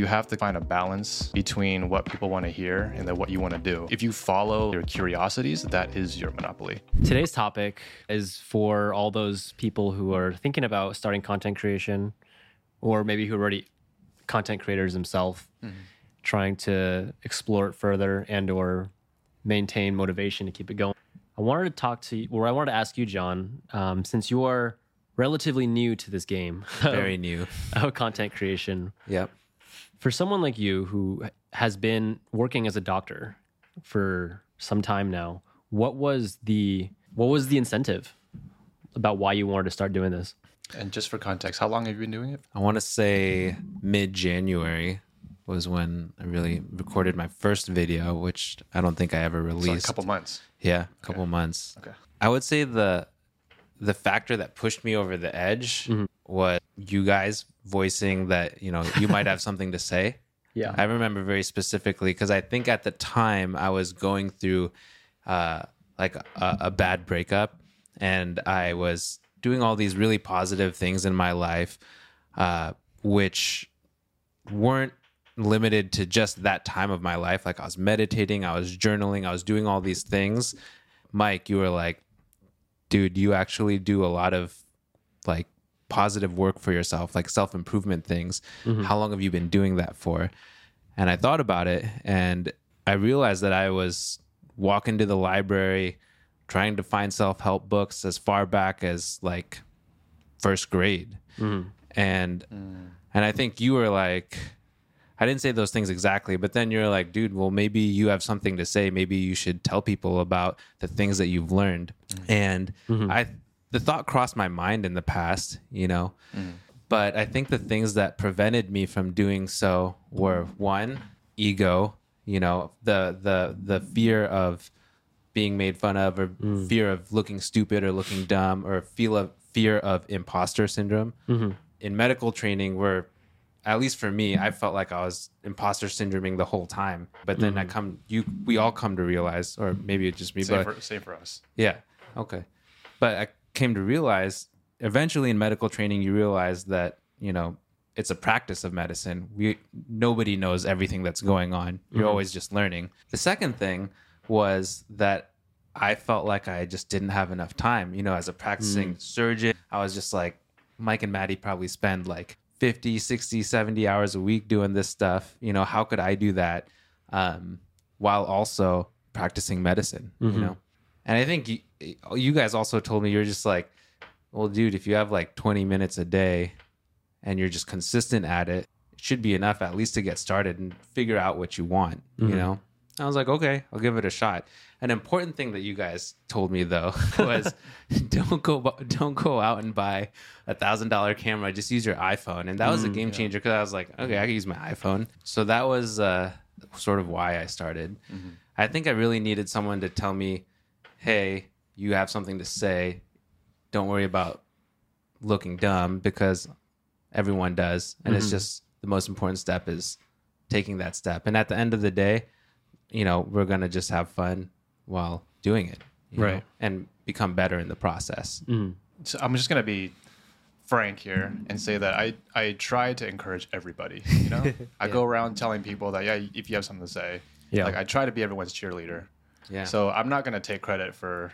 You have to find a balance between what people want to hear and then what you want to do. If you follow your curiosities, that is your monopoly. Today's topic is for all those people who are thinking about starting content creation or maybe who are already content creators themselves, trying to explore it further and or maintain motivation to keep it going. I wanted to talk to you, or I wanted to ask you, Jon, um, since you are relatively new to this game Very new. of content creation, Yep. For someone like you who has been working as a doctor for some time now, what was the what was the incentive about why you wanted to start doing this? And just for context, how long have you been doing it? I want to say mid January was when I really recorded my first video, which I don't think I ever released. So released. a couple months. yeah, a couple months. Okay. I would say the the factor that pushed me over the edge mm-hmm. was you guys voicing that you know you might have something to say. Yeah. I remember very specifically because I think at the time I was going through uh, like a, a bad breakup, and I was doing all these really positive things in my life, uh, which weren't limited to just that time of my life. Like I was meditating, I was journaling, I was doing all these things. Mike, you were like, dude, you actually do a lot of like positive work for yourself, like self improvement things. Mm-hmm. How long have you been doing that for? And I thought about it and I realized that I was walking to the library trying to find self help books as far back as like first grade. Mm-hmm. And mm. and I think you were like I didn't say those things exactly, but then you're like, dude, well, maybe you have something to say. Maybe you should tell people about the things that you've learned. Mm. And mm-hmm. I, the thought crossed my mind in the past, you know, mm. but I think the things that prevented me from doing so were one, ego, you know, the the the fear of being made fun of, or mm. fear of looking stupid or looking dumb, or feel of fear of imposter syndrome. Mm-hmm. In medical training, we're at least for me, I felt like I was imposter syndroming the whole time. But then I mm. come, you, we all come to realize, or maybe it's just me, Same but for, same for us. yeah, okay. But I came to realize eventually in medical training, you realize that you know it's a practice of medicine. We nobody knows everything that's going on. You're mm-hmm. always just learning. The second thing was that I felt like I just didn't have enough time. You know, as a practicing mm. surgeon, I was just like, Mike and Matty probably spend like 50, 60, 70 hours a week doing this stuff. You know, how could I do that um, while also practicing medicine? You mm-hmm. know? And I think you, you guys also told me you're just like, well, dude, if you have like 20 minutes a day and you're just consistent at it, it should be enough at least to get started and figure out what you want, you mm-hmm. know? I was like, okay, I'll give it a shot. An important thing that you guys told me though was don't go don't go out and buy a thousand dollar camera. Just use your iPhone, and that was a mm-hmm. game changer because I was like, okay, I can use my iPhone. So that was uh, sort of why I started. Mm-hmm. I think I really needed someone to tell me, hey, you have something to say. Don't worry about looking dumb because everyone does, and it's mm-hmm. just the most important step is taking that step. And at the end of the day, you know, we're gonna just have fun while doing it, Right. know, and become better in the process. Mm-hmm. So I'm just gonna be frank here and say that I I try to encourage everybody. You know, I go around telling people that yeah, if you have something to say, Yeah. like I try to be everyone's cheerleader. Yeah. So I'm not gonna take credit for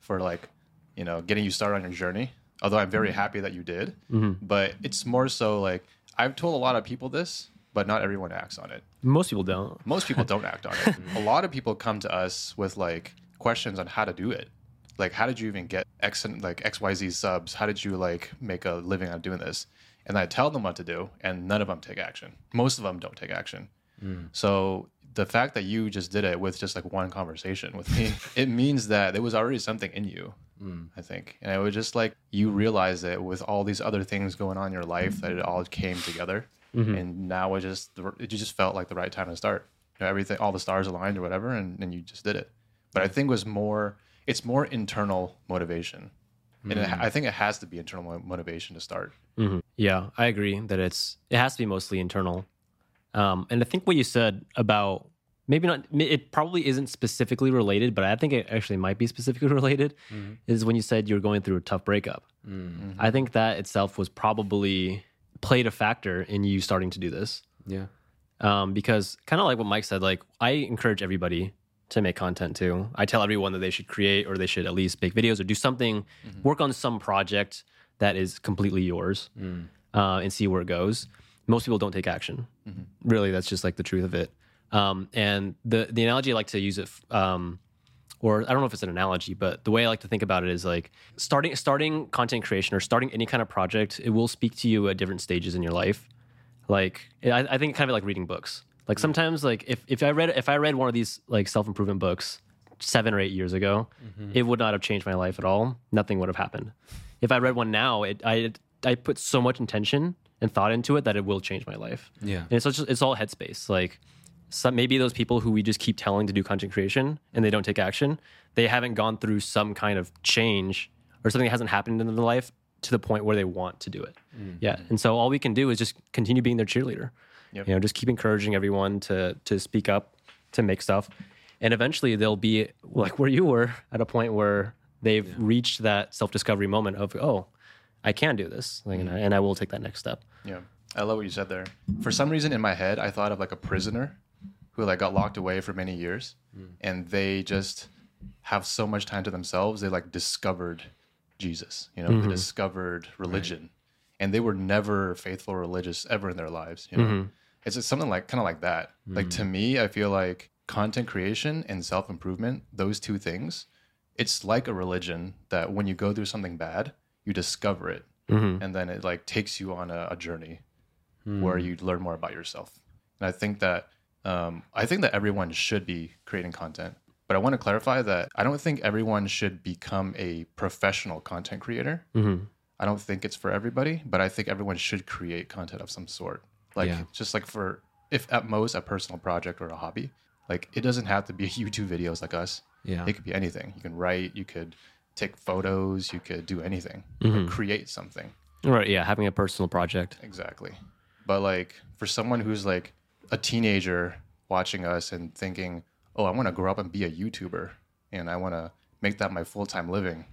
for like you know getting you started on your journey. Although I'm very mm-hmm. happy that you did, mm-hmm. but it's more so like I've told a lot of people this, but not everyone acts on it. Most people don't. Most people don't act on it. Mm-hmm. A lot of people come to us with like questions on how to do it. Like, how did you even get X and like XYZ subs? How did you like make a living out doing this? And I tell them what to do, and none of them take action. Most of them don't take action. Mm. So the fact that you just did it with just like one conversation with me, it means that there was already something in you. Hmm. I think, and it was just like you realize it with all these other things going on in your life that it all came together, mm-hmm. and now it just it just felt like the right time to start. You know, everything, all the stars aligned or whatever, and, and you just did it. But I think it was more, it's more internal motivation, and it, hmm. I think it has to be internal motivation to start. Mm-hmm. Yeah, I agree that it's it has to be mostly internal. Um, and I think what you said about maybe not it probably isn't specifically related, but I think it actually might be specifically related. Is when you said you were going through a tough breakup. I think that itself was probably played a factor in you starting to do this. Yeah. um, because kind of like what Mike said, like I encourage everybody to make content too. I tell everyone that they should create or they should at least make videos or do something, work on some project that is completely yours, uh, and see where it goes. Most people don't take action. Really, that's just like the truth of it. Um, and the the analogy I like to use it, um, or I don't know if it's an analogy, but the way I like to think about it is like starting starting content creation or starting any kind of project. It will speak to you at different stages in your life like I, I think kind of like reading books like sometimes like if, if i read if i read one of these like self-improvement books seven or eight years ago it would not have changed my life at all nothing would have happened if i read one now it i i put so much intention and thought into it that it will change my life. Yeah. and it's just it's all headspace. Like some maybe those people who we just keep telling to do content creation and they don't take action they haven't gone through some kind of change or something that hasn't happened in their life to the point where they want to do it. Mm. Yeah. And so all we can do is just continue being their cheerleader. Yep. you know just keep encouraging everyone to to speak up to make stuff. And eventually they'll be like where you were at a point where they've reached that self-discovery moment of oh i can do this like, and, I, mm-hmm. and i will take that next step Yeah, I love what you said there. For some reason, in my head, I thought of like a prisoner who like got locked away for many years, mm. and they just have so much time to themselves. They like discovered Jesus, you know, they mm-hmm. discovered religion, and they were never faithful or religious ever in their lives. You know, mm-hmm. it's just something like kind of like that. Like to mm. me, I feel like content creation and self improvement, those two things, it's like a religion that when you go through something bad, you discover it, mm-hmm. and then it like takes you on a, a journey hmm. where you learn more about yourself. And I think that um, I think that everyone should be creating content. But I want to clarify that I don't think everyone should become a professional content creator. Mm-hmm. I don't think it's for everybody, but I think everyone should create content of some sort. Like Yeah. just like for if at most a personal project or a hobby. Like it doesn't have to be YouTube videos like us. Yeah. It could be anything. You can write, you could take photos, you could do anything. Could create something. right yeah having a personal project Exactly. But like for someone who's like a teenager watching us and thinking, "Oh, I want to grow up and be a YouTuber and I want to make that my full-time living."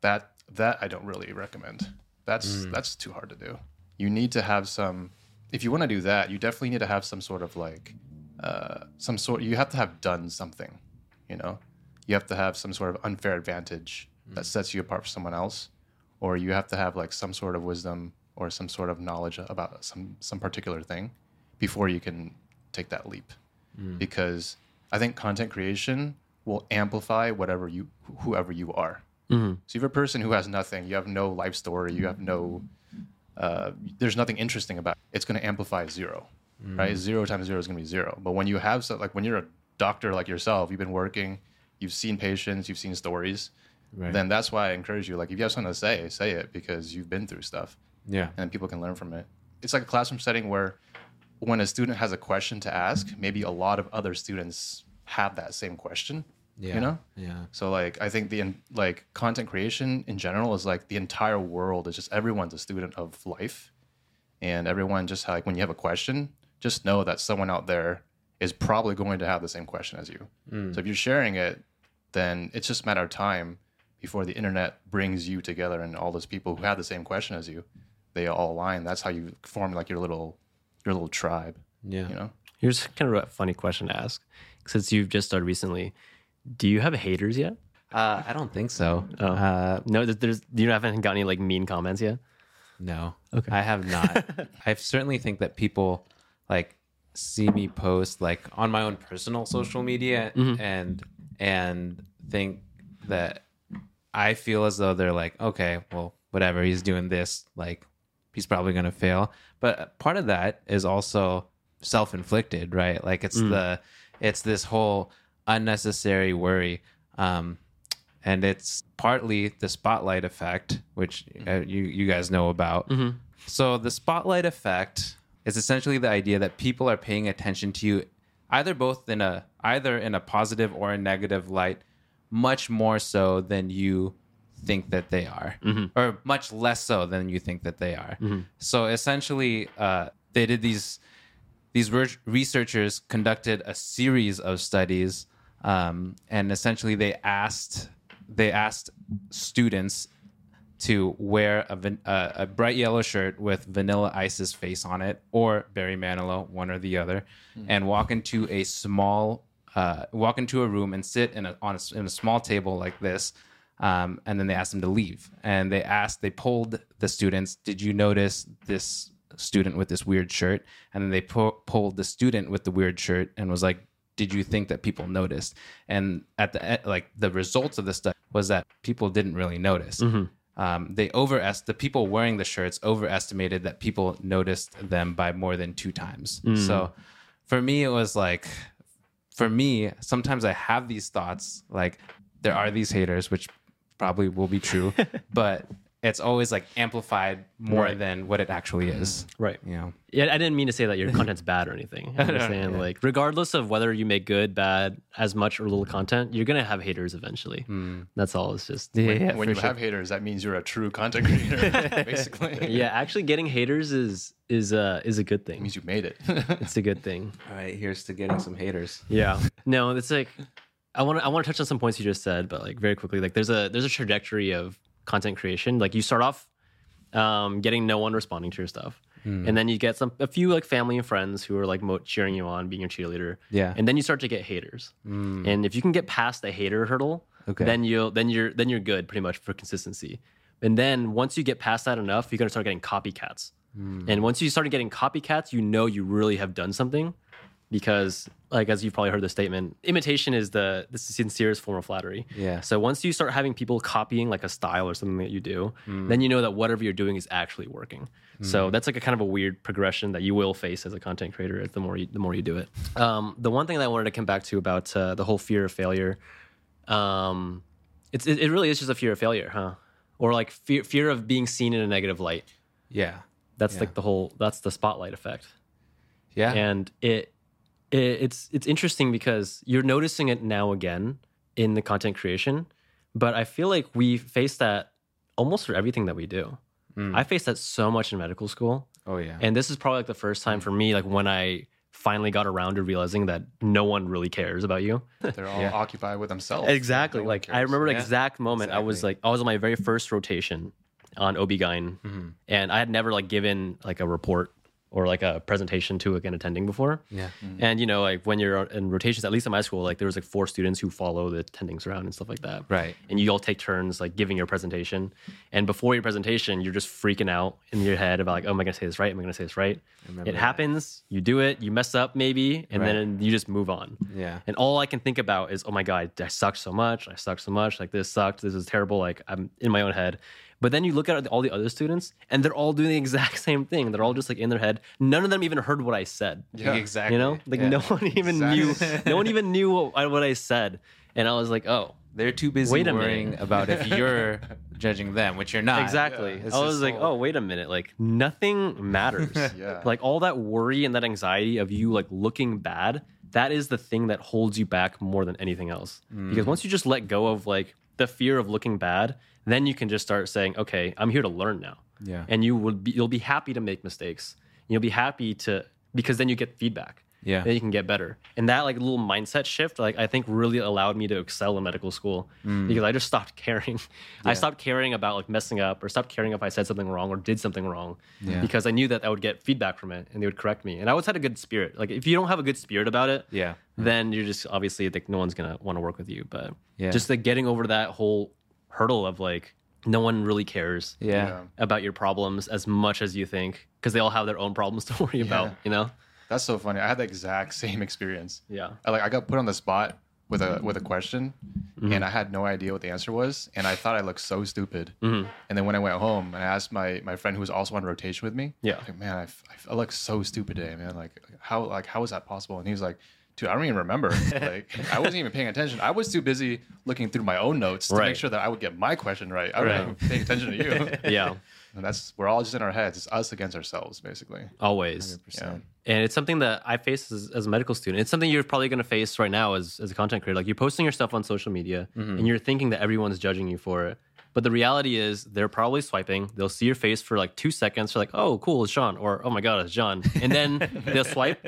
That that I don't really recommend. That's that's too hard to do. You need to have some if you want to do that, you definitely need to have some sort of like uh some sort you have to have done something, you know? You have to have some sort of unfair advantage that sets you apart from someone else or you have to have like some sort of wisdom or some sort of knowledge about some some particular thing before you can take that leap. Mm. Because i think content creation will amplify whatever you whoever you are. Mm-hmm. So if you're a person who has nothing you have no life story you have no uh, there's nothing interesting about it. it's going to amplify zero mm. right? Zero times zero is going to be zero. But when you have so, like when you're a doctor like yourself you've been working you've seen patients you've seen stories Right. then that's why I encourage you. Like, if you have something to say, say it because you've been through stuff, Yeah. and then people can learn from it. It's like a classroom setting where, when a student has a question to ask, maybe a lot of other students have that same question. Yeah. You know. Yeah. So like, I think the like content creation in general is like the entire world is just everyone's a student of life, and everyone just like when you have a question, just know that someone out there is probably going to have the same question as you. Hmm. So if you're sharing it, then it's just a matter of time before the internet brings you together and all those people who have the same question as you, they all align. That's how you form like your little your little tribe. Yeah. You know? Here's kind of a funny question to ask. Since you've just started recently, do you have haters yet? Uh, I don't think so. Oh. Uh, No, there's, there's you haven't got any like mean comments yet. no. Okay. I have not. I certainly think that people like see me post like on my own personal social media and and think that I feel as though they're like, okay, well, whatever, he's doing this, like he's probably gonna fail. But part of that is also self-inflicted, right? Like it's the it's this whole unnecessary worry. Um and it's partly the spotlight effect, which uh, you you guys know about. So the spotlight effect is essentially the idea that people are paying attention to you, either both in a either in a positive or a negative light, much more so than you think that they are, or much less so than you think that they are. So essentially, uh, they did these these re- researchers conducted a series of studies um, and essentially they asked they asked students to wear a, van- uh, a bright yellow shirt with Vanilla Ice's face on it or Barry Manilow, one or the other, and walk into a small, uh, walk into a room and sit in a, on a, in a small table like this. Um, and then they asked them to leave. And they asked, they polled the students, did you notice this student with this weird shirt? And then they po- polled the student with the weird shirt and was like, did you think that people noticed? And at the like the results of the study was that people didn't really notice. Um, they overest the people wearing the shirts overestimated that people noticed them by more than two times. So for me, it was like for me, sometimes I have these thoughts like there are these haters, which probably will be true, but it's always like amplified more Right. than what it actually is. Right. You know, Yeah, I didn't mean to say that your content's bad or anything. I'm just saying, like, regardless of whether you make good, bad, as much or little content, you're gonna have haters eventually. That's all. It's just yeah, when yeah, when you sure. have haters, that means you're a true content creator, basically. yeah. Actually, getting haters is is uh is a good It thing. means you made it. It's a good thing. All right, here's to getting some haters. Yeah. No, it's like I want to I want to touch on some points you just said, but like very quickly, like there's a there's a trajectory of content creation. Like you start off um, getting no one responding to your stuff, hmm. and then you get some a few like family and friends who are like mo- cheering you on, being your cheerleader. Yeah. And then you start to get haters, hmm. and if you can get past the hater hurdle, Okay. then you'll then you're then you're good pretty much for consistency. And then once you get past that enough, you're gonna start getting copycats. Hmm. And once you start getting copycats, you know you really have done something because like as you've probably heard the statement imitation is the the sincerest form of flattery Yeah. so once you start having people copying like a style or something that you do then you know that whatever you're doing is actually working so that's like a kind of a weird progression that you will face as a content creator the more you, the more you do it um, the one thing that i wanted to come back to about uh, the whole fear of failure um, it's, it, it really is just a fear of failure huh or like fear, fear of being seen in a negative light Yeah. that's Yeah. like the whole that's the spotlight effect Yeah. and it it's it's interesting because you're noticing it now again in the content creation but i feel like we face that almost for everything that we do. Hmm. I faced that so much in medical school. Oh yeah. and this is probably like the first time hmm. for me like when i finally got around to realizing that no one really cares about you. They're all Yeah. occupied with themselves. exactly. No like i remember the Yeah, exact moment i was like i was on my very first rotation on OB-GYN mm-hmm. and i had never like given like a report or like a presentation to like an attending before yeah. Mm-hmm. and you know, like when you're in rotations, at least in my school, like there was like four students who follow the attendings around and stuff like that. Right. And you all take turns like giving your presentation. And before your presentation, you're just freaking out in your head about like, oh, am I gonna say this right? Am I gonna say this right? It that. happens, you do it, you mess up maybe, and Right. then you just move on. Yeah. And all I can think about is, oh my God, I sucked so much. I sucked so much. Like this sucked. This is terrible. Like I'm in my own head. But then you look at all the other students and they're all doing the exact same thing. They're all just like in their head. None of them even heard what I said. Yeah. Exactly. You know, like Yeah. no one even Exactly. knew. No one even knew what I, what I said, and I was like, "Oh, They're too busy Wait a worrying minute. about if you're judging them, which you're not. exactly." It's I was like, all- "Oh, wait a minute! Like nothing matters. Yeah. Like all that worry and that anxiety of you like looking bad. That is the thing that holds you back more than anything else. Mm. Because once you just let go of like the fear of looking bad, then you can just start saying, "Okay, I'm here to learn now." Yeah. and you will be you'll be happy to make mistakes. You'll be happy to because then you get feedback. Yeah. then you can get better. And that like little mindset shift, like I think, really allowed me to excel in medical school Mm. because I just stopped caring. I stopped caring about like messing up or stopped caring if I said something wrong or did something wrong Yeah. because I knew that I would get feedback from it and they would correct me. And I always had a good spirit. Like if you don't have a good spirit about it, Yeah. then you're just obviously like no one's gonna want to work with you. But Yeah. just like getting over that whole hurdle of like no one really cares Yeah. Yeah. about your problems as much as you think because they all have their own problems to worry about you know That's so funny. I had the exact same experience. yeah I, like I got put on the spot with a with a question, Mm-hmm. and I had no idea what the answer was, and I thought I looked so stupid. Mm-hmm. And then when I went home and I asked my my friend who was also on rotation with me, Yeah. like, man, I look so stupid today, man. Like how like how is that possible? And he was like. Dude, I don't even remember. Like, I wasn't even paying attention. I was too busy looking through my own notes to Right. make sure that I would get my question right. I Right. wasn't even paying attention to you. yeah and that's we're all just in our heads. It's us against ourselves, basically. always Yeah. and it's something that i face as, as a medical student it's something you're probably going to face right now as, as a content creator like you're posting your stuff on social media mm-hmm. and you're thinking that everyone's judging you for it but the reality is they're probably swiping they'll see your face for like two seconds they're like oh cool it's sean or oh my god it's jon and then they'll swipe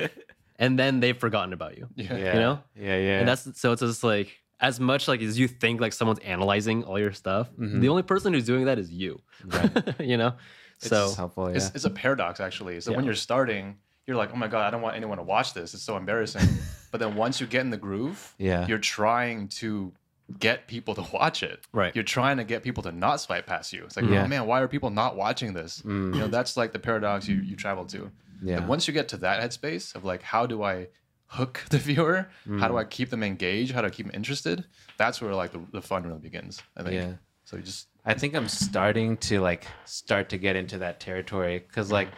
and then they've forgotten about you Yeah. Yeah. You know? Yeah. Yeah. And that's so it's just like as much like as you think like someone's analyzing all your stuff, the only person who's doing that is you. Right. you know? so It's helpful. Yeah. It's, it's a paradox actually. So when you're starting, you're like, oh my god, I don't want anyone to watch this. It's so embarrassing. but then once you get in the groove, Yeah. you're trying to get people to watch it. Right. You're trying to get people to not swipe past you. It's like, Yeah. oh man, why are people not watching this? You know, that's like the paradox you you travel to. Yeah. And once you get to that headspace of like, how do I hook the viewer? How do hmm. I keep them engaged? How do I keep them interested? That's where like the, the fun really begins. I think. Yeah. So you just I think I'm starting to like start to get into that territory because like,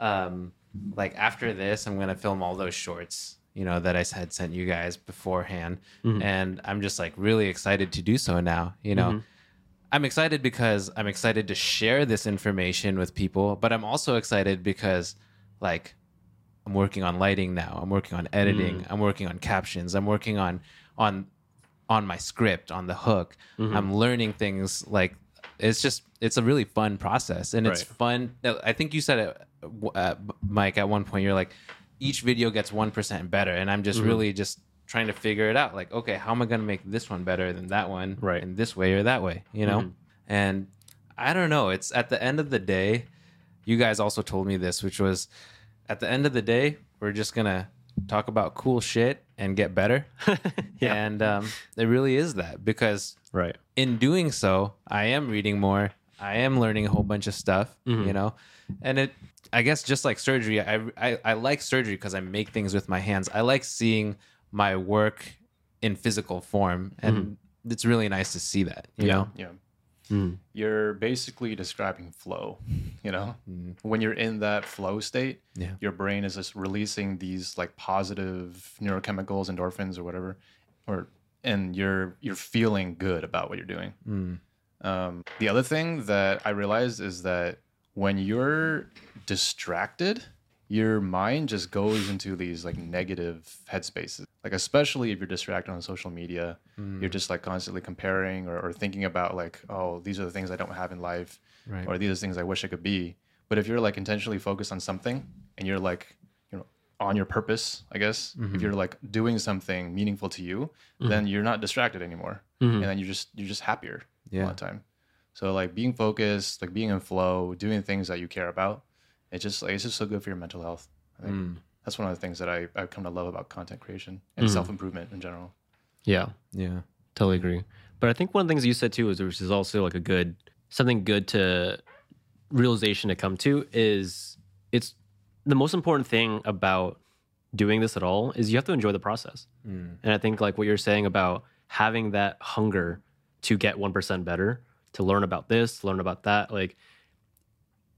um, like after this, I'm gonna film all those shorts, you know, that I had sent you guys beforehand, mm-hmm. and I'm just like really excited to do so now. You know, mm-hmm. I'm excited because I'm excited to share this information with people, but I'm also excited because like I'm working on lighting now. I'm working on editing. Mm. I'm working on captions. I'm working on on on my script, on the hook. Mm-hmm. I'm learning things like it's just it's a really fun process and it's Right. fun. I think you said it, uh, Mike, at one point. You're like, each video gets one percent better, and I'm just mm-hmm. really just trying to figure it out. Like, okay, how am I going to make this one better than that one? Right. In this way or that way, you know? Mm-hmm. And I don't know. It's at the end of the day. You guys also told me this, which was at the end of the day, we're just gonna talk about cool shit and get better. Yeah. And um, it really is that because right. in doing so, I am reading more. I am learning a whole bunch of stuff, you know, and it. I guess just like surgery, I I, I like surgery because I make things with my hands. I like seeing my work in physical form, and it's really nice to see that. You Yeah. know, Yeah. Mm. You're basically describing flow, you know? When you're in that flow state, Yeah. your brain is just releasing these like positive neurochemicals, endorphins or whatever, or and you're you're feeling good about what you're doing. Um, the other thing that I realized is that when you're distracted, your mind just goes into these like negative headspaces. Like especially if you're distracted on social media, you're mm. just like constantly comparing or, or thinking about like, oh, these are the things I don't have in life, Right. or these are the things I wish I could be. But if you're like intentionally focused on something and you're like, you know, on your purpose, I guess, if mm-hmm. you're like doing something meaningful to you, mm-hmm. then you're not distracted anymore, mm-hmm. and then you're just you're just happier a Yeah. lot of time. So like being focused, like being in flow, doing things that you care about, it's just like it's just so good for your mental health. I think mm. that's one of the things that I I've come to love about content creation and mm. self improvement in general. Yeah. Yeah. Totally agree. But I think one of the things you said too is which is also like a good something good to realization to come to is it's the most important thing about doing this at all is you have to enjoy the process. Mm. And I think like what you're saying about having that hunger to get 1% better, to learn about this, learn about that, like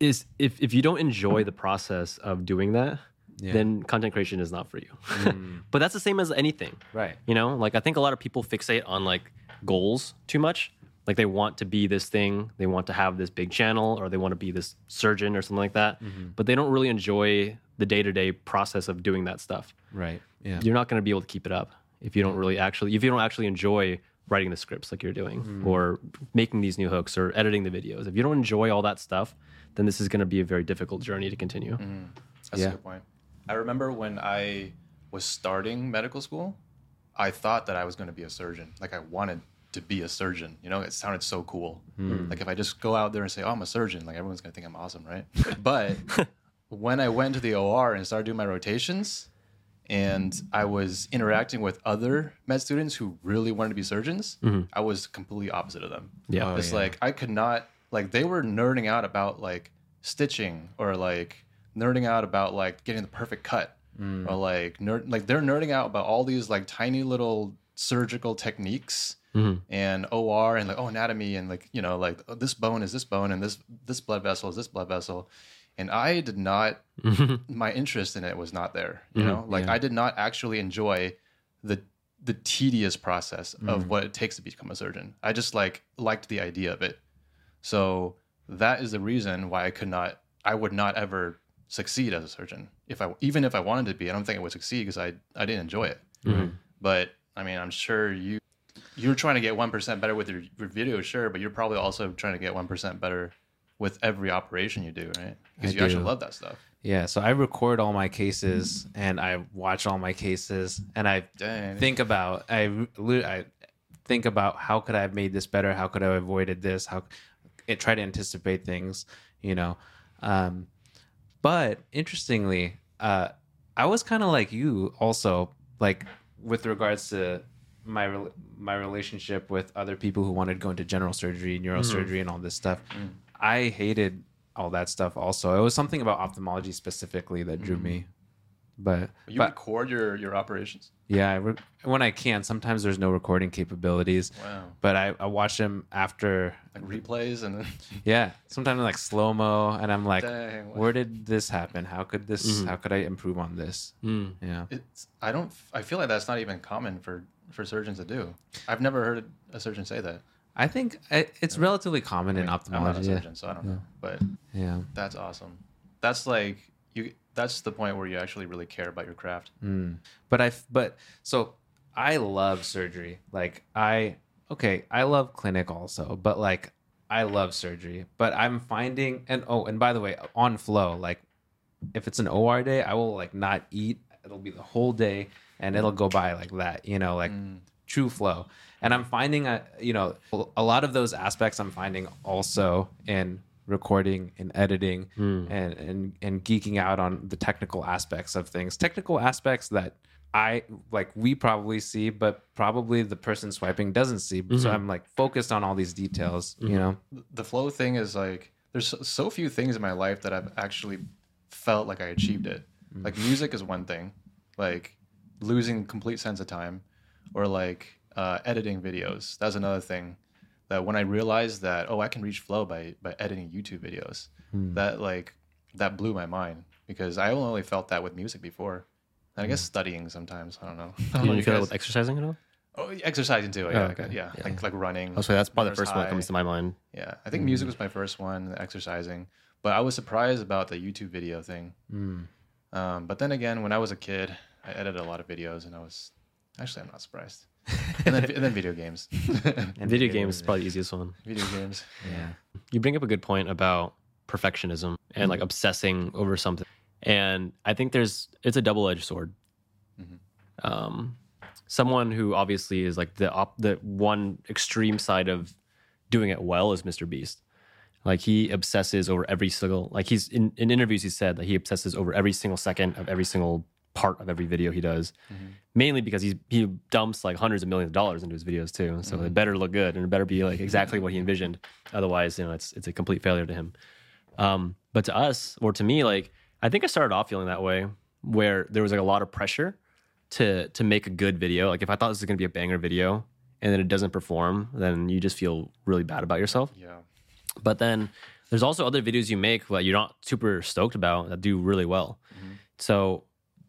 is if if you don't enjoy the process of doing that, Yeah. then content creation is not for you. Mm. but that's the same as anything. Right. You know, like I think a lot of people fixate on like goals too much. Like they want to be this thing, they want to have this big channel, or they want to be this surgeon or something like that. Mm-hmm. But they don't really enjoy the day to day process of doing that stuff. Right. Yeah. You're not going to be able to keep it up if you don't really actually, if you don't actually enjoy writing the scripts like you're doing, mm. or making these new hooks, or editing the videos. If you don't enjoy all that stuff, then this is going to be a very difficult journey to continue. Mm-hmm. That's Yeah. a good point. I remember when I was starting medical school, I thought that I was going to be a surgeon. Like I wanted to be a surgeon. You know, it sounded so cool. Hmm. Hmm. Like if I just go out there and say, "Oh, I'm a surgeon," like everyone's going to think I'm awesome, right? but when I went to the OR and started doing my rotations, and I was interacting with other med students who really wanted to be surgeons, mm-hmm. I was completely opposite of them. Yeah. Oh, it's yeah. like I could not like they were nerding out about like stitching or like nerding out about like getting the perfect cut Mm. or like nerd like they're nerding out about all these like tiny little surgical techniques Mhm. and OR and like oh anatomy and like you know like oh, this bone is this bone and this this blood vessel is this blood vessel and I did not my interest in it was not there you know like yeah. I did not actually enjoy the the tedious process of what it takes to become a surgeon I just like liked the idea of it so that is the reason why I could not I would not ever succeed as a surgeon if I even if I wanted to be I don't think I would succeed because I I didn't enjoy it mm-hmm. but I mean I'm sure you you're trying to get 1% better with your, your video sure but you're probably also trying to get 1% better with every operation you do right because you actually love that stuff Yeah, so I record all my cases and I watch all my cases and I Dang. think about I, I think about how could I have made this better? How could I have avoided this? How it try to anticipate things, you know. Um, but interestingly, uh, I was kind of like you also, like with regards to my my relationship with other people who wanted to go into general surgery, neurosurgery, and all this stuff. I hated all that stuff. Also, it was something about ophthalmology specifically that drew me. But, You but record your your operations. yeah, I re- when I can, sometimes there's no recording capabilities. Wow. But I, I watch them after Like replays and then yeah, sometimes like slow mo, and I'm like, Dang, what- where did this happen? How could this? How could I improve on this? Mm. Yeah, it's I don't I feel like that's not even common for for surgeons to do. I've never heard a surgeon say that. I think I, it's relatively common in I'm not a ophthalmology. Yeah. surgeon, so I don't know. But yeah, that's awesome. That's like you. That's the point where you actually really care about your craft. Mm. but I but so I love surgery. Like I okay, I love clinic also, but like I love surgery. But I'm finding and oh, and by the way, on flow, like if it's an OR day, I will like not eat. It'll be the whole day, and it'll go by like that. You know, like true flow. And I'm finding a you know a lot of those aspects. I'm finding also in recording and editing hmm. and, and and geeking out on the technical aspects of things technical aspects that i like we probably see but probably the person swiping doesn't see so mm-hmm. i'm like focused on all these details you mm-hmm. know The flow thing is like there's so, so few things in my life that I've actually felt like I achieved it. Mm. Like music is one thing, like losing complete sense of time, or like uh, editing videos. That's another thing. That when I realized that oh I can reach flow by by editing YouTube videos, that like that blew my mind because I only felt that with music before. And I guess studying sometimes. I don't know. I don't Do know you you feel that with exercising at all? oh, exercising too. Yeah, okay. yeah, Yeah. like like running. Oh, so that's probably the Runners first one that comes to my mind. Yeah, I think music was my first one, exercising. But I was surprised about the YouTube video thing. Mm. Um, but then again, when I was a kid, I edited a lot of videos, and I was actually I'm not surprised. And then and then video games, And video games is probably the easiest one. video games. yeah You bring up a good point about perfectionism and like obsessing over something. And I think there's it's a double edged sword. Um, someone who obviously is like the op- the one extreme side of doing it well is Mr. Beast. Like he obsesses over every single like he's in, in interviews he said that he obsesses over every single second of every single part of every video he does. Mm-hmm. Mainly because he's he dumps like hundreds of millions of dollars into his videos too. So it mm-hmm. better look good and it better be like exactly what he envisioned. Otherwise, you know, it's it's a complete failure to him. Um, but to us or to me, like I think I started off feeling that way, where there was like a lot of pressure to to make a good video. Like if I thought this was gonna be a banger video and then it doesn't perform, then you just feel really bad about yourself. Yeah, But then there's also other videos you make that you're not super stoked about that do really well. Mm-hmm. So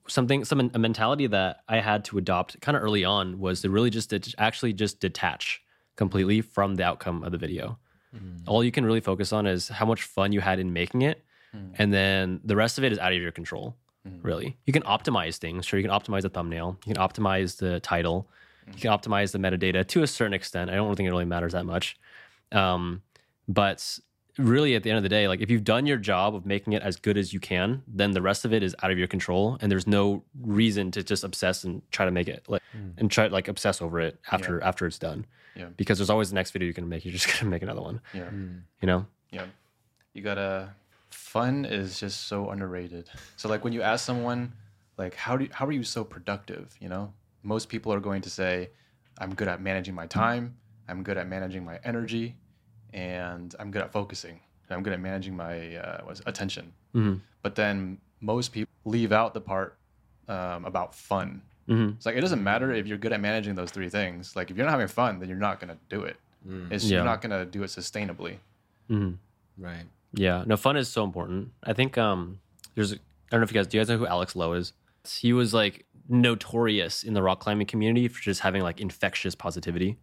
something some a mentality that I had to adopt kind of early on was to really just det- actually just detach completely from the outcome of the video. Mm. All you can really focus on is how much fun you had in making it, mm. and then the rest of it is out of your control. Mm. Really, you can optimize things. Sure, you can optimize the thumbnail, you can optimize the title, you can optimize the metadata to a certain extent. I don't think it really matters that much. Um, but really, at the end of the day, like if you've done your job of making it as good as you can, then the rest of it is out of your control, and there's no reason to just obsess and try to make it like hmm. and try like obsess over it after after it's done. Yeah. Because there's always the next video you can make. You're just gonna make another one. yeah, hmm. You know. yeah. You gotta. Fun is just so underrated. So like when you ask someone, like how do you, how are you so productive? You know, most people are going to say, I'm good at managing my hmm. time. I'm good at managing my energy, and I'm good at focusing. and I'm good at managing my uh, what's attention. Mhm. But then most people leave out the part um, about fun. hmm It's like it doesn't matter if you're good at managing those three things. Like if you're not having fun, then you're not gonna do it. It's, Yeah. You're not gonna do it sustainably. hmm right Yeah, no, fun is so important. I think um, there's I don't know if you guys do you guys know who Alex Lowe is? He was like notorious in the rock climbing community for just having like infectious positivity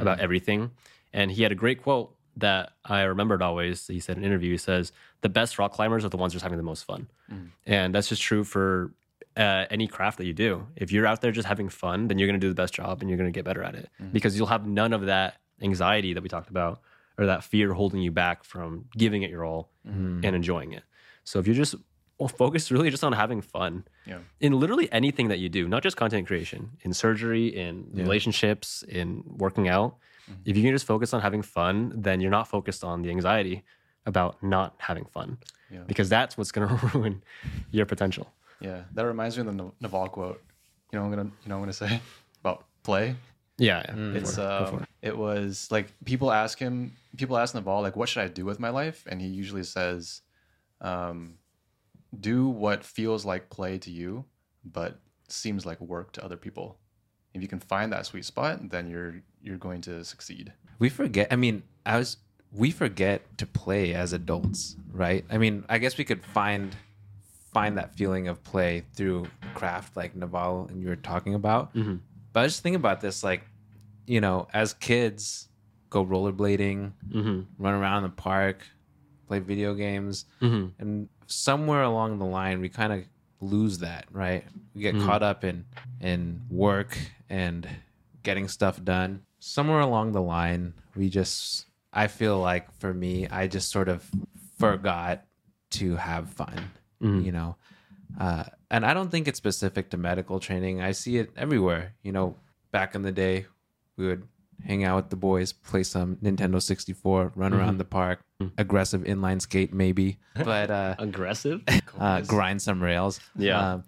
about everything. And he had a great quote that I remembered always. He said in an interview, he says, "The best rock climbers are the ones just having the most fun," mm. and that's just true for uh, any craft that you do. If you're out there just having fun, then you're going to do the best job and you're going to get better at it mm. because you'll have none of that anxiety that we talked about or that fear holding you back from giving it your all mm. and enjoying it. So if you're just well, focus really just on having fun Yeah. in literally anything that you do, not just content creation, in surgery, in relationships, in working out. Mm-hmm. If you can just focus on having fun, then you're not focused on the anxiety about not having fun, Yeah. because that's what's going to ruin your potential. Yeah. That reminds me of the Naval quote. You know what I'm gonna you know I'm gonna say about play? Yeah, yeah. Mm. Go It's it, um, it. it was like people ask him people ask Naval like what should I do with my life and he usually says um, do what feels like play to you but seems like work to other people. If you can find that sweet spot, then you're you're going to succeed. we forget i mean i was we forget to play as adults right i mean i guess we could find find that feeling of play through craft like naval and you were talking about but i was just thinking about this like you know as kids go rollerblading Mm-hmm. run around the park play video games Mm-hmm. and somewhere along the line we kind of lose that right? We get caught up in in work and getting stuff done. Somewhere along the line we just i feel like for me i just sort of forgot to have fun you know? Uh, and i don't think it's specific to medical training. I see it everywhere you know? Back in the day we would hang out with the boys play some nintendo 64 run around the park aggressive inline skate maybe but uh Aggressive. uh, grind some rails. Yeah. Um,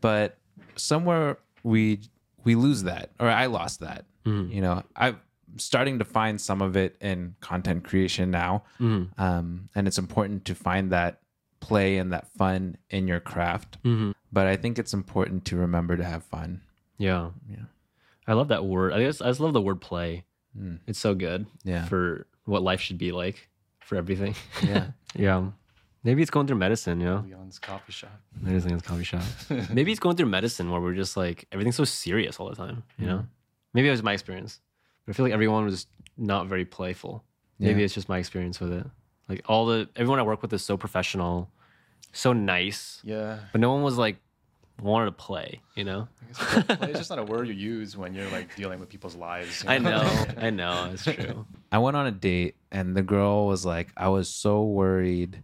but somewhere we we lose that, or I lost that. You know, I'm starting to find some of it in content creation now, um, and it's important to find that play and that fun in your craft. But I think it's important to remember to have fun. Yeah. Yeah. I love that word. I guess I just love the word play. Hmm. It's so good Yeah. for what life should be like for everything. Yeah. yeah. Maybe it's going through medicine, you know? Leon's coffee shop. Medicine is coffee shop. Maybe it's going through medicine where we're just like everything's so serious all the time, you know? Hmm. Maybe it was my experience. But I feel like everyone was not very playful. Maybe Yeah. it's just my experience with it. Like all the everyone I work with is so professional, so nice, Yeah. but no one was like wanted to play, you know? I guess play is just not a word you use when you're like dealing with people's lives. you I know, I know, it's true. I went on a date and the girl was like, I was so worried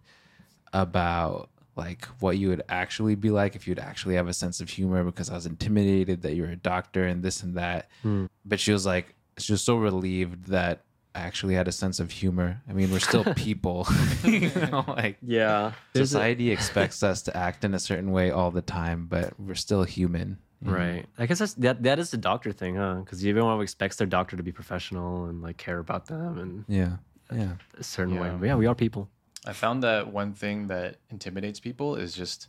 about like what you would actually be like if you'd actually have a sense of humor because I was intimidated that you're a doctor and this and that. Hmm. But she was like, she was so relieved that I actually had a sense of humor. I mean, we're still people, you know, like Yeah. society expects us to act in a certain way all the time, but we're still human. you know? Right. I guess that's that that is the doctor thing, huh? Because everyone expects their doctor to be professional and like care about them and Yeah. Yeah. a certain way. Yeah. But yeah, we are people. I found that one thing that intimidates people is just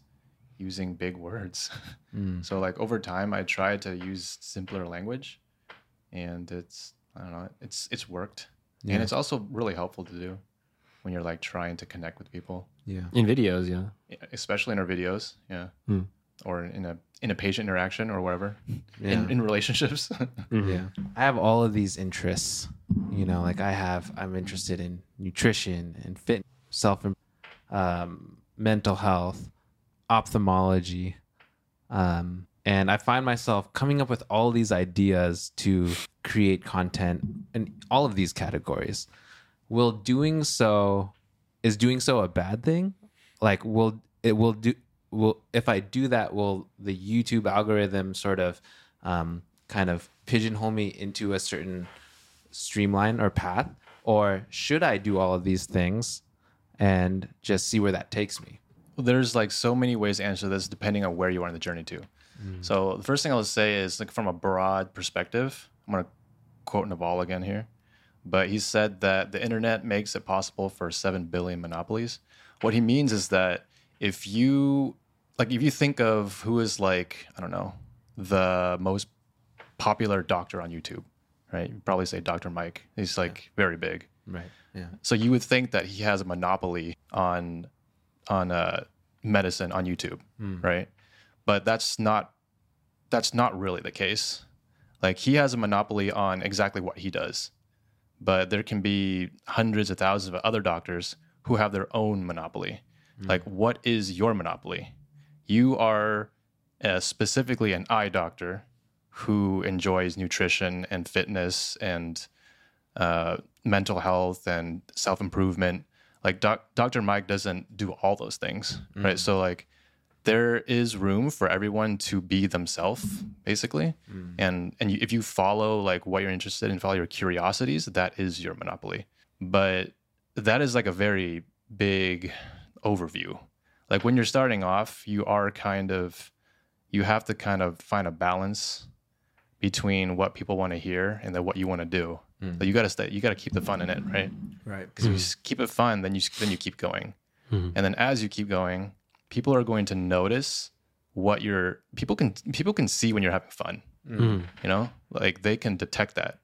using big words. Hmm. So like over time, I tried to use simpler language, and it's I don't know, it's it's worked, and it's also really helpful to do when you're like trying to connect with people, Yeah. In videos, yeah. especially in our videos, yeah, Hmm. or in a in a patient interaction or whatever, Yeah. in, in relationships. Yeah. I have all of these interests. You know, like I have, I'm interested in nutrition and fit, self, um, mental health, ophthalmology. Um, and I find myself coming up with all these ideas to create content in all of these categories. Will doing so, is doing so a bad thing? Like, will it will do, will, if I do that, will the YouTube algorithm sort of, um, kind of pigeonhole me into a certain streamline or path? Or should I do all of these things and just see where that takes me? there's like so many ways to answer this depending on where you are in the journey too. So the first thing I'll say is like from a broad perspective, I'm gonna quote Naval again here, but he said that the internet makes it possible for seven billion monopolies. What he means is that if you like if you think of who is like, I don't know, the most popular doctor on YouTube, right? You probably say Dr. Mike. He's like very big. Right. Yeah. So you would think that he has a monopoly on on uh, medicine on YouTube, right? But that's not that's not really the case. Like he has a monopoly on exactly what he does, but there can be hundreds of thousands of other doctors who have their own monopoly. Like, what is your monopoly? You are uh, specifically an eye doctor who enjoys nutrition and fitness and uh, mental health and self improvement. Like doc- Dr. Mike doesn't do all those things, right? So like there is room for everyone to be themselves mm-hmm. basically. Mm. And and if you follow like what you're interested in follow your curiosities that is your monopoly. But that is like a very big overview. Like when you're starting off you are kind of you have to kind of find a balance between what people want to hear and then what you want to do mm. but you got to stay you got to keep the fun in it right? Right. because if you mm. keep it fun then you then you keep going. Mm-hmm. And then as you keep going people are going to notice what you're people can people can see when you're having fun mm. you know? Like they can detect that.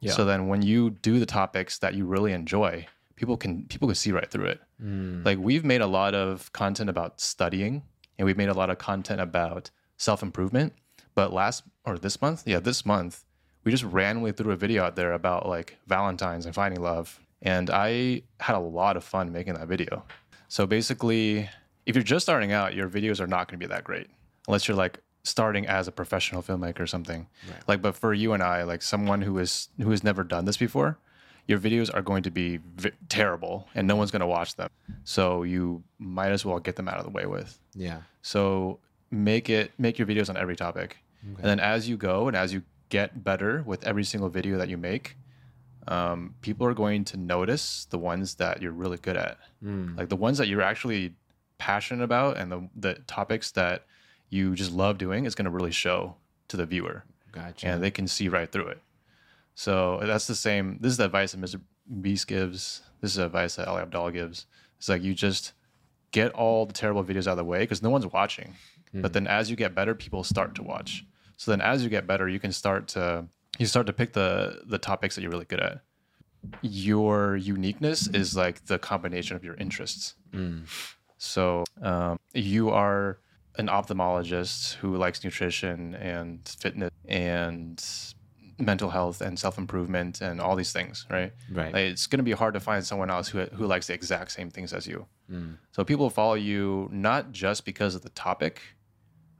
Yeah. so then when you do the topics that you really enjoy people can people can see right through it. Mm. Like we've made a lot of content about studying and we've made a lot of content about self-improvement. But last or this month? Yeah this month we just randomly threw a video out there about like valentines and finding love. And i had a lot of fun making that video. So basically if you're just starting out your videos are not going to be that great unless you're like starting as a professional filmmaker or something. Like but for you and i like someone who is who has never done this before your videos are going to be v- terrible and no one's going to watch them. So you might as well get them out of the way with. Yeah. so make it make your videos on every topic. And then as you go and as you get better with every single video that you make um, people are going to notice the ones that you're really good at. Like the ones that you're actually passionate about and the, the topics that you just love doing is going to really show to the viewer Gotcha. and they can see right through it. So that's the same. This is the advice that Mr. Beast gives. This is the advice that Ali Abdaal gives. It's like you just get all the terrible videos out of the way because no one's watching. But hmm. then as you get better, people start to watch. So then as you get better, you can start to you start to pick the the topics that you're really good at. Your uniqueness is like the combination of your interests. Hmm. So um, you are an ophthalmologist who likes nutrition and fitness and mental health and self improvement and all these things, right? Right. Like, it's going to be hard to find someone else who who likes the exact same things as you. So people follow you not just because of the topic,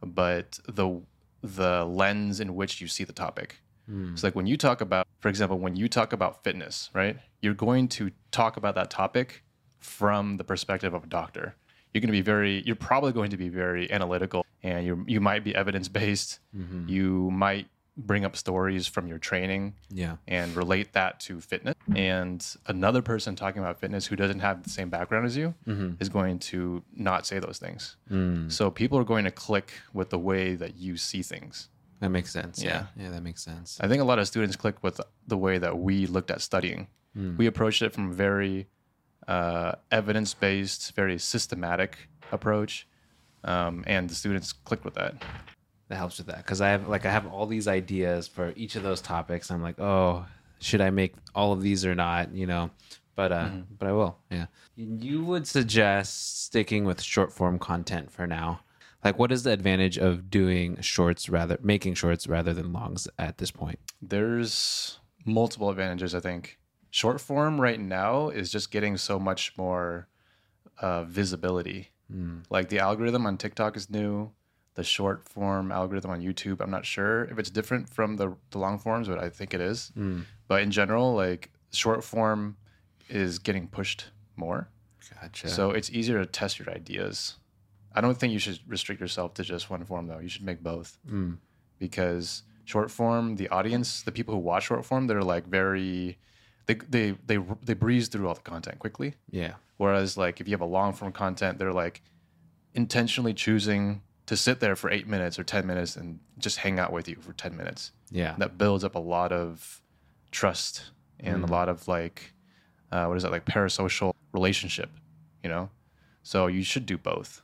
but the the lens in which you see the topic. It's like when you talk about, for example, when you talk about fitness, right? You're going to talk about that topic from the perspective of a doctor. You're going to be very, you're probably going to be very analytical, and you you might be evidence based. Mm-hmm. You might bring up stories from your training yeah. and relate that to fitness. And another person talking about fitness who doesn't have the same background as you mm-hmm. is going to not say those things. Mm. So people are going to click with the way that you see things. That makes sense. Yeah. Yeah. Yeah, that makes sense. I think a lot of students click with the way that we looked at studying. Mm. We approached it from very uh, evidence based, very systematic approach. Um, and the students clicked with that. that helps with that because I have like I have all these ideas for each of those topics. I'm like, oh, should I make all of these or not? You know, but uh, but I will. Yeah. You would suggest sticking with short form content for now. Like, what is the advantage of doing shorts rather making shorts rather than longs at this point? There's multiple advantages, I think. Short form right now is just getting so much more uh, visibility. Hmm. Like the algorithm on TikTok is new. The short form algorithm on YouTube, I'm not sure if it's different from the, the long forms, but I think it is. Hmm. But in general, like short form is getting pushed more. Gotcha. So it's easier to test your ideas. I don't think you should restrict yourself to just one form though. You should make both. Hmm. Because short form, the audience, the people who watch short form, they're like very they they they they breeze through all the content quickly. yeah. Whereas like if you have a long form content, they're like intentionally choosing to sit there for 8 minutes or 10 minutes and just hang out with you for 10 minutes Yeah. that builds up a lot of trust and a lot of like uh, what is that like parasocial relationship you know so you should do both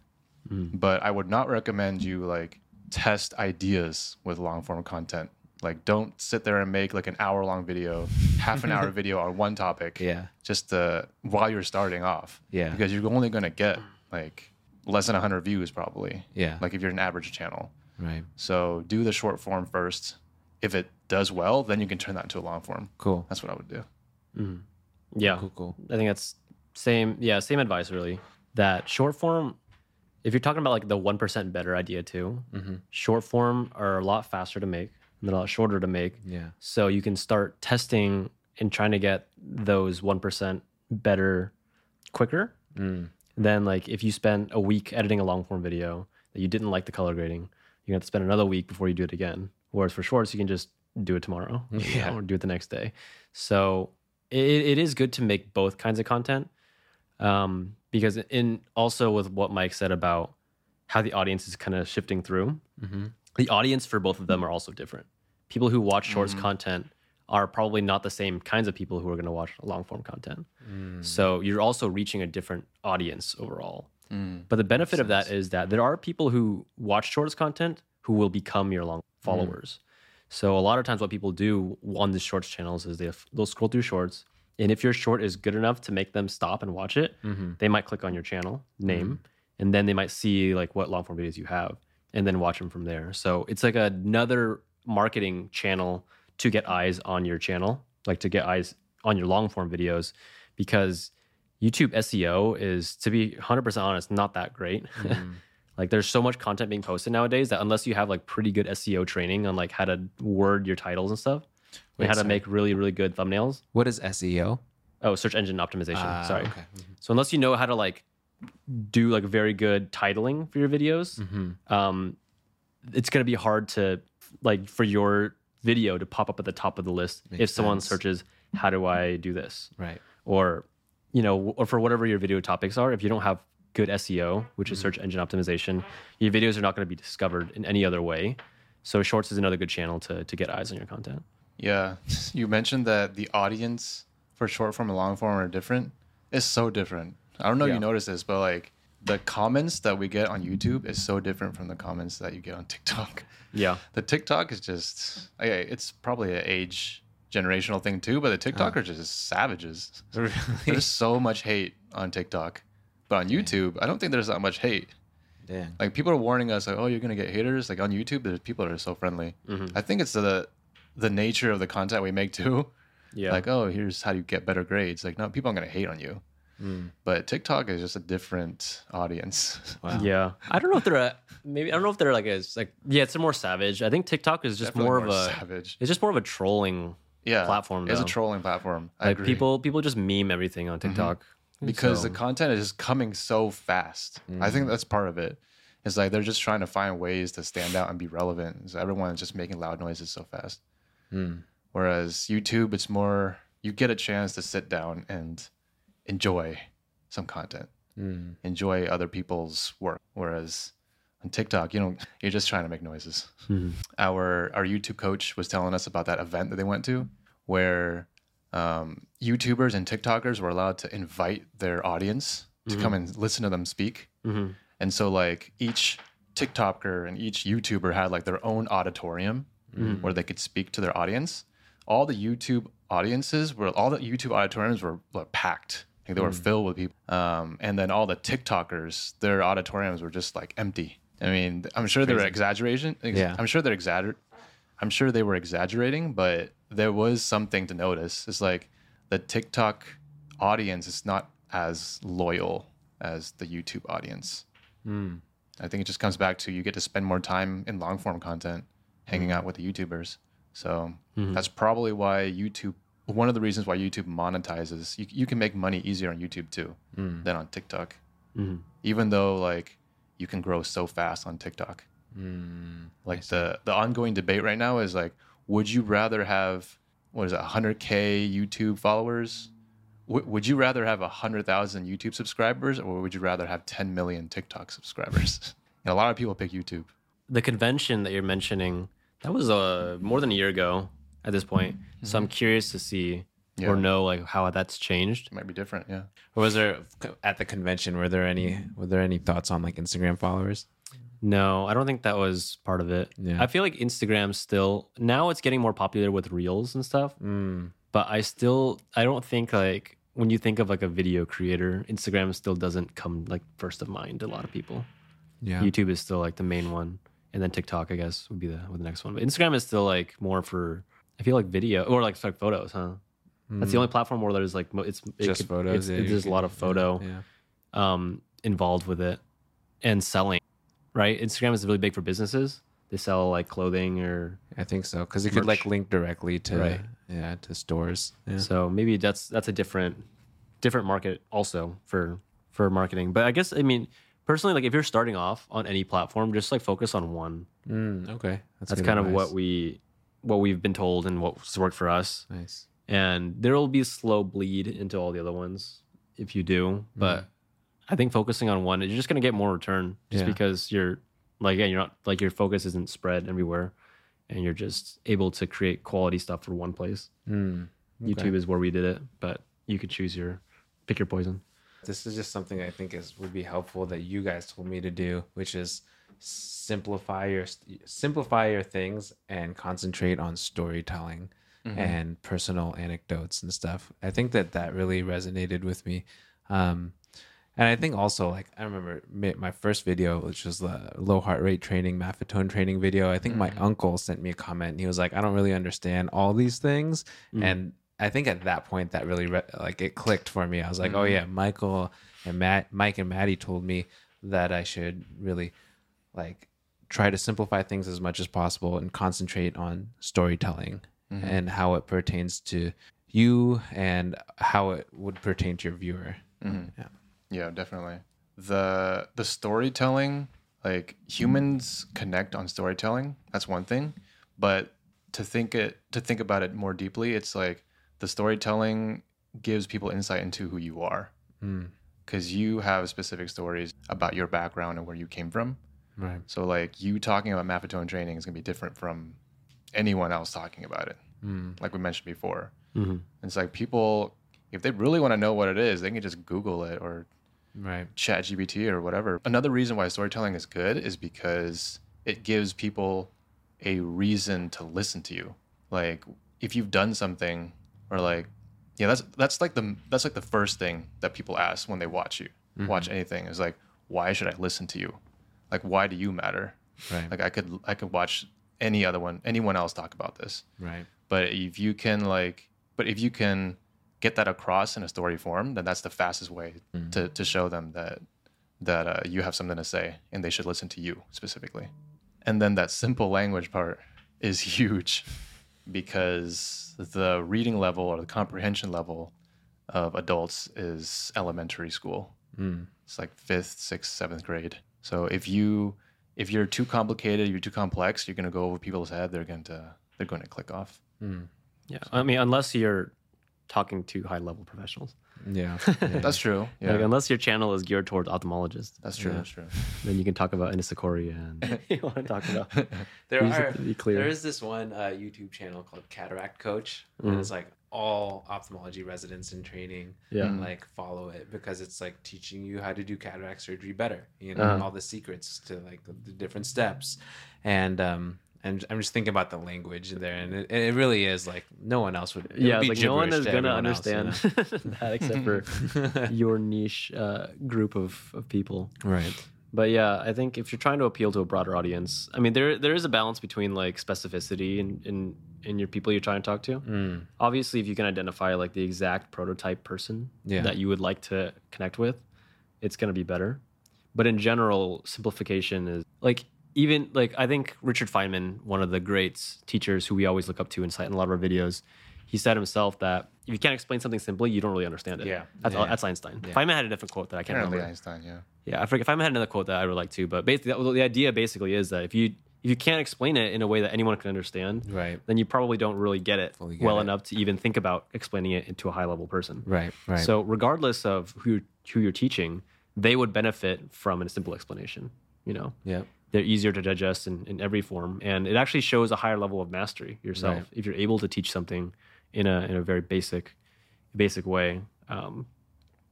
but i would not recommend you like test ideas with long form content like don't sit there and make like an hour long video half an hour video on one topic Yeah. just to, while you're starting off Yeah. because you're only going to get like less than 100 views probably Yeah. like if you're an average channel Right. so do the short form first. If it does well, then you can turn that into a long form. Cool. That's what I would do. Mm-hmm. Yeah. Cool. Cool. I think that's same. Yeah, same advice really. That short form, if you're talking about like the one percent better idea too, mm-hmm. short form are a lot faster to make and they're a lot shorter to make. Yeah. So you can start testing and trying to get those one percent better quicker. Then like if you spend a week editing a long form video, that you didn't like the color grading, you going to have to spend another week before you do it again. Whereas for shorts, you can just do it tomorrow you Yeah. know, or do it the next day. So it, it is good to make both kinds of content um, because in also with what Mike said about how the audience is kind of shifting through, the audience for both of them are also different. People who watch shorts mm-hmm. content are probably not the same kinds of people who are going to watch long form content. Mm. So you're also reaching a different audience overall. Mm. But the benefit of that is that there are people who watch shorts content who will become your long mm. followers. So a lot of times, what people do on the shorts channels is they they'll scroll through shorts, and if your short is good enough to make them stop and watch it, mm-hmm. they might click on your channel name, mm-hmm. and then they might see like what long form videos you have, and then watch them from there. So it's like another marketing channel to get eyes on your channel, like to get eyes on your long form videos, because YouTube SEO is, to be 100% honest, not that great. like there's so much content being posted nowadays that unless you have like pretty good SEO training on like how to word your titles and stuff, and how to make really, really good thumbnails. What is SEO? Oh, search engine optimization. Ah, Sorry. okay. So unless you know how to like do like very good titling for your videos, Mm-hmm. um, it's gonna be hard to like for your video to pop up at the top of the list if someone sense. searches how do I do this Right. or you know or for whatever your video topics are if you don't have good SEO which Mm-hmm. is search engine optimization your videos are not going to be discovered in any other way so shorts is another good channel to to get eyes on your content Yeah, you mentioned that the audience for short form and long form are different. It's so different. I don't know if Yeah. you noticed this, but like the comments that we get on YouTube is so different from the comments that you get on TikTok. yeah The TikTok is just, okay, it's probably an age generational thing too, but the TikTok uh-huh. are just savages. There's so much hate on TikTok, but on YouTube, I don't think there's that much hate. Dang. Like people are warning us, like, oh, you're gonna get haters. Like on YouTube, there's people that are so friendly. Mm-hmm. I think it's the the nature of the content we make too. yeah Like, oh, here's how you get better grades. Like, no, people aren't gonna hate on you. Mm. But TikTok is just a different audience. Wow. yeah I don't know if they're a, maybe I don't know if they're like as like yeah it's a more savage I think TikTok is just Definitely more, of a savage. it's just more of a trolling Yeah, platform, It's a trolling platform. I like agree. people people just meme everything on mm-hmm. TikTok because So- the content is just coming so fast. I think mm. that's part of it. It's like they're just trying to find ways to stand out and be relevant. So everyone's just making loud noises so fast. Hmm. Whereas YouTube, it's more you get a chance to sit down and enjoy some content, mm. enjoy other people's work. Whereas on TikTok, you know, you're just trying to make noises. Hmm. Our our YouTube coach was telling us about that event that they went to, where um, YouTubers and TikTokers were allowed to invite their audience to mm-hmm. come and listen to them speak. Mm-hmm. And so, like each TikToker and each YouTuber had like their own auditorium mm. where they could speak to their audience. All the YouTube audiences were all the YouTube auditoriums were, were packed. Like they were hmm. filled with people. Um, and then all the TikTokers, their auditoriums were just like empty. I mean, I'm sure they were exaggeration. ex- Yeah. I'm sure they're exagger. I'm sure they were exaggerating, but there was something to notice. It's like the TikTok audience is not as loyal as the YouTube audience. Hmm. I think it just comes back to you get to spend more time in long form content, hanging hmm. out with the YouTubers. So that's probably why YouTube. One of the reasons why YouTube monetizes, you, you can make money easier on YouTube too mm. than on TikTok. Mm-hmm. Even though like you can grow so fast on TikTok. Mm, like the the ongoing debate right now is like, would you rather have what is it, 100k YouTube followers? W- would you rather have 100,000 YouTube subscribers or would you rather have 10 million TikTok subscribers? and a lot of people pick YouTube. the convention that you're mentioning that was uh, more than a year ago at this point so i'm mm-hmm. curious to see Yeah. or know like how that's changed It might be different, yeah. Or was there at the convention? Were there any? Were there any thoughts on like Instagram followers? no i don't think that was part of it Yeah. i feel like instagram still now it's getting more popular with reels and stuff mm. but i still i don't think like when you think of like a video creator instagram still doesn't come like first of mind to a lot of people Yeah. youtube is still like the main one and then tiktok i guess would be the, would the next one but instagram is still like more for i feel like video or like, like photos huh that's the only platform where there's like mo- it's it Just could- photos. it's- yeah, it- you there's a lot of photo Yeah. um involved with it and selling right instagram is really big for businesses they sell like clothing or I think so because you could like link directly to Right. yeah to stores. Yeah. so maybe that's that's a different different market also for for marketing but i guess i mean personally, like if you're starting off on any platform, just like focus on one. Mm, okay, That's good kind of what we what we've been told and what's worked for us. nice. And there will be a slow bleed into all the other ones if you do. But I think focusing on one, you're just gonna get more return just Yeah. because you're like yeah, you're not like your focus isn't spread everywhere and you're just able to create quality stuff for one place. Mm, okay. YouTube is where we did it, but you could choose your pick your poison. This is just something I think is would be helpful that you guys told me to do, which is simplify your simplify your things and concentrate on storytelling mm-hmm. and personal anecdotes and stuff. I think that that really resonated with me. Um, and I think also like I remember my first video, which was the low heart rate training, maffetone training video. I think my mm. uncle sent me a comment. And he was like, "I don't really understand all these things," mm. and I think at that point that really re- like it clicked for me. I was like, "Oh mm-hmm. yeah, Michael and Matt, Mike and Matty told me that I should really like try to simplify things as much as possible and concentrate on storytelling mm-hmm. and how it pertains to you and how it would pertain to your viewer." Mm-hmm. Yeah. Yeah, definitely. The the storytelling, like humans connect on storytelling. That's one thing, but to think it to think about it more deeply, it's like the storytelling gives people insight into who you are hmm. because you have specific stories about your background and where you came from. Right. So like you talking about maffetone training is gonna be different from anyone else talking about it. Like we mentioned before, Mm-hmm. it's like people if they really want to know what it is, they can just Google it or Right. chat gpt or whatever another reason why storytelling is good is because it gives people a reason to listen to you like if you've done something or like yeah that's that's like the that's like the first thing that people ask when they watch you watch anything is like why should i listen to you like why do you matter? Right. like i could i could watch any other one anyone else talk about this. Right. but if you can like but if you can get that across in a story form then that's the fastest way to, to show them that that uh, you have something to say and they should listen to you specifically. And then that simple language part is huge because the reading level or the comprehension level of adults is elementary school. It's like fifth sixth seventh grade so if you if you're too complicated you're too complex you're going to go over people's head they're going to they're going to click off Yeah. I mean, unless you're talking to high level professionals. Yeah. that's true yeah Like, unless your channel is geared towards ophthalmologists, that's true that's true then you can talk about anisocoria and you want to talk about. there are to be clear. there is this one uh, YouTube channel called Cataract Coach, and it's like all ophthalmology residents in training Yeah. like follow it because it's like teaching you how to do cataract surgery better. You know, Uh-huh. all the secrets to like the, the different steps, and um. And I'm just thinking about the language in there, and it, it really is like no one else would. it would Yeah, be like no one is to gonna everyone else, you understand that except for your niche uh, group of, of people. right? But yeah, I think if you're trying to appeal to a broader audience, I mean, there there is a balance between like specificity in in, in your people you're trying to talk to. Mm. Obviously, if you can identify like the exact prototype person Yeah. that you would like to connect with, it's gonna be better. But in general, simplification is like even like I think Richard Feynman, one of the great teachers who we always look up to and cite in a lot of our videos, he said himself that if you can't explain something simply, you don't really understand it. Yeah. that's, Yeah. that's Einstein. Feynman had a different quote that I can't apparently remember. einstein yeah Yeah, I forget. If I had another quote that I would like to, but basically, the, the idea basically is that if you if you can't explain it in a way that anyone can understand, Right. then you probably don't really get it Fully get well it. enough to even think about explaining it to a high level person. Right. Right. So, regardless of who you're, who you're teaching, they would benefit from a simple explanation. You know, yeah. they're easier to digest in, in every form, and it actually shows a higher level of mastery yourself Right. if you're able to teach something in a in a very basic basic way. Um,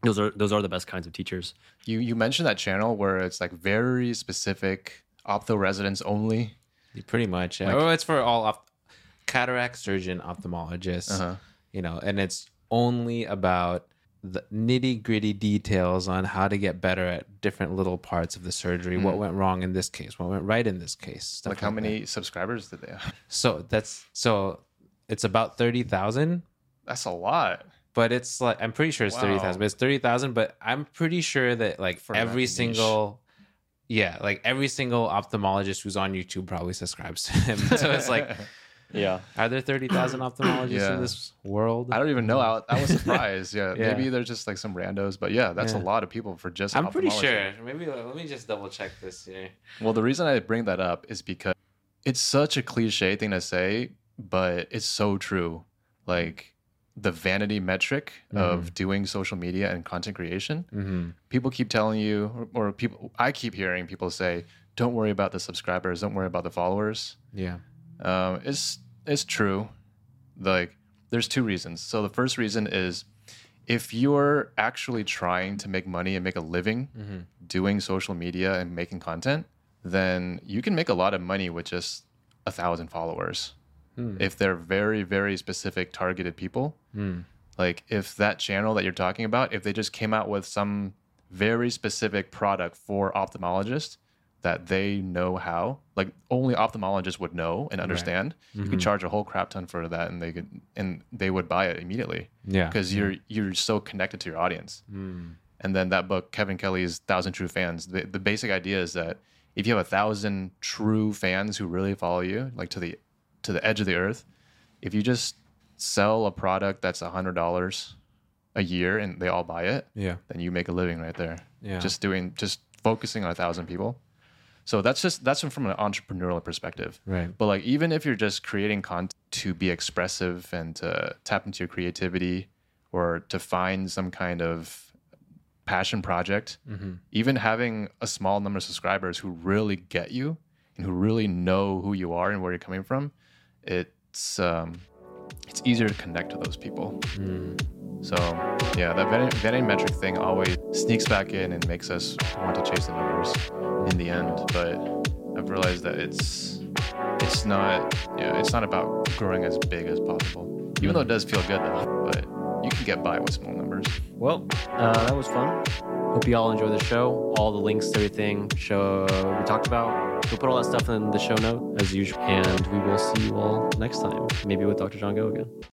those are those are the best kinds of teachers. you you mentioned that channel where it's like very specific ophtho residents only Pretty much. Yeah. oh, it's for all opt- cataract surgeon ophthalmologists. Uh-huh. You know, and it's only about the nitty gritty details on how to get better at different little parts of the surgery. What went wrong in this case? What went right in this case? Stuff like how that. many subscribers did they have So that's so it's about thirty thousand. that's a lot But it's like I'm pretty sure it's Wow. thirty thousand. But it's thirty thousand. But I'm pretty sure that like For every single, yeah, like every single ophthalmologist who's on YouTube probably subscribes to him. so it's like Yeah. Are there thirty thousand ophthalmologists Yeah. in this world? I don't even know. I, I was surprised. Yeah, Yeah. maybe they're just like some randos, but yeah, that's Yeah. a lot of people for just. I'm pretty sure. Maybe uh, let me just double check this here. Well, the reason I bring that up is because it's such a cliche thing to say, but it's so true. Like the vanity metric of doing social media and content creation, Mm-hmm. people keep telling you, or, or people, I keep hearing people say, "Don't worry about the subscribers. Don't worry about the followers." Yeah. Um, it's it's true. Like there's two reasons. So the first reason is if you're actually trying to make money and make a living doing social media and making content, then you can make a lot of money with just a thousand followers. Hmm. If they're very, very specific targeted people. Hmm. Like if that channel that you're talking about, if they just came out with some very specific product for ophthalmologists that they know how, like only ophthalmologists would know and understand, you could mm-hmm. charge a whole crap ton for that, and they could and they would buy it immediately. Yeah. because you're you're so connected to your audience. Hmm. And then that book, Kevin Kelly's Thousand True Fans, the, the basic idea is that if you have a thousand true fans who really follow you, like to the to the edge of the earth, if you just sell a product that's a hundred dollars a year and they all buy it, Yeah. then you make a living right there. Yeah. Just doing just focusing on a thousand people. So that's just that's from an entrepreneurial perspective. Right. But like even if you're just creating content to be expressive and to tap into your creativity or to find some kind of passion project, mm-hmm. even having a small number of subscribers who really get you and who really know who you are and where you're coming from, it's um, it's easier to connect to those people. So yeah, that vanity, vanity metric thing always sneaks back in and makes us want to chase the numbers in the end. But I've realized that it's it's not yeah it's not about growing as big as possible. Even though it does feel good though, but you can get by with small numbers. Well, uh, that was fun. Hope you all enjoy the show. All the links to everything show we talked about. We'll put all that stuff in the show note as usual, and we will see you all next time. Maybe with Dr. Jon Go again.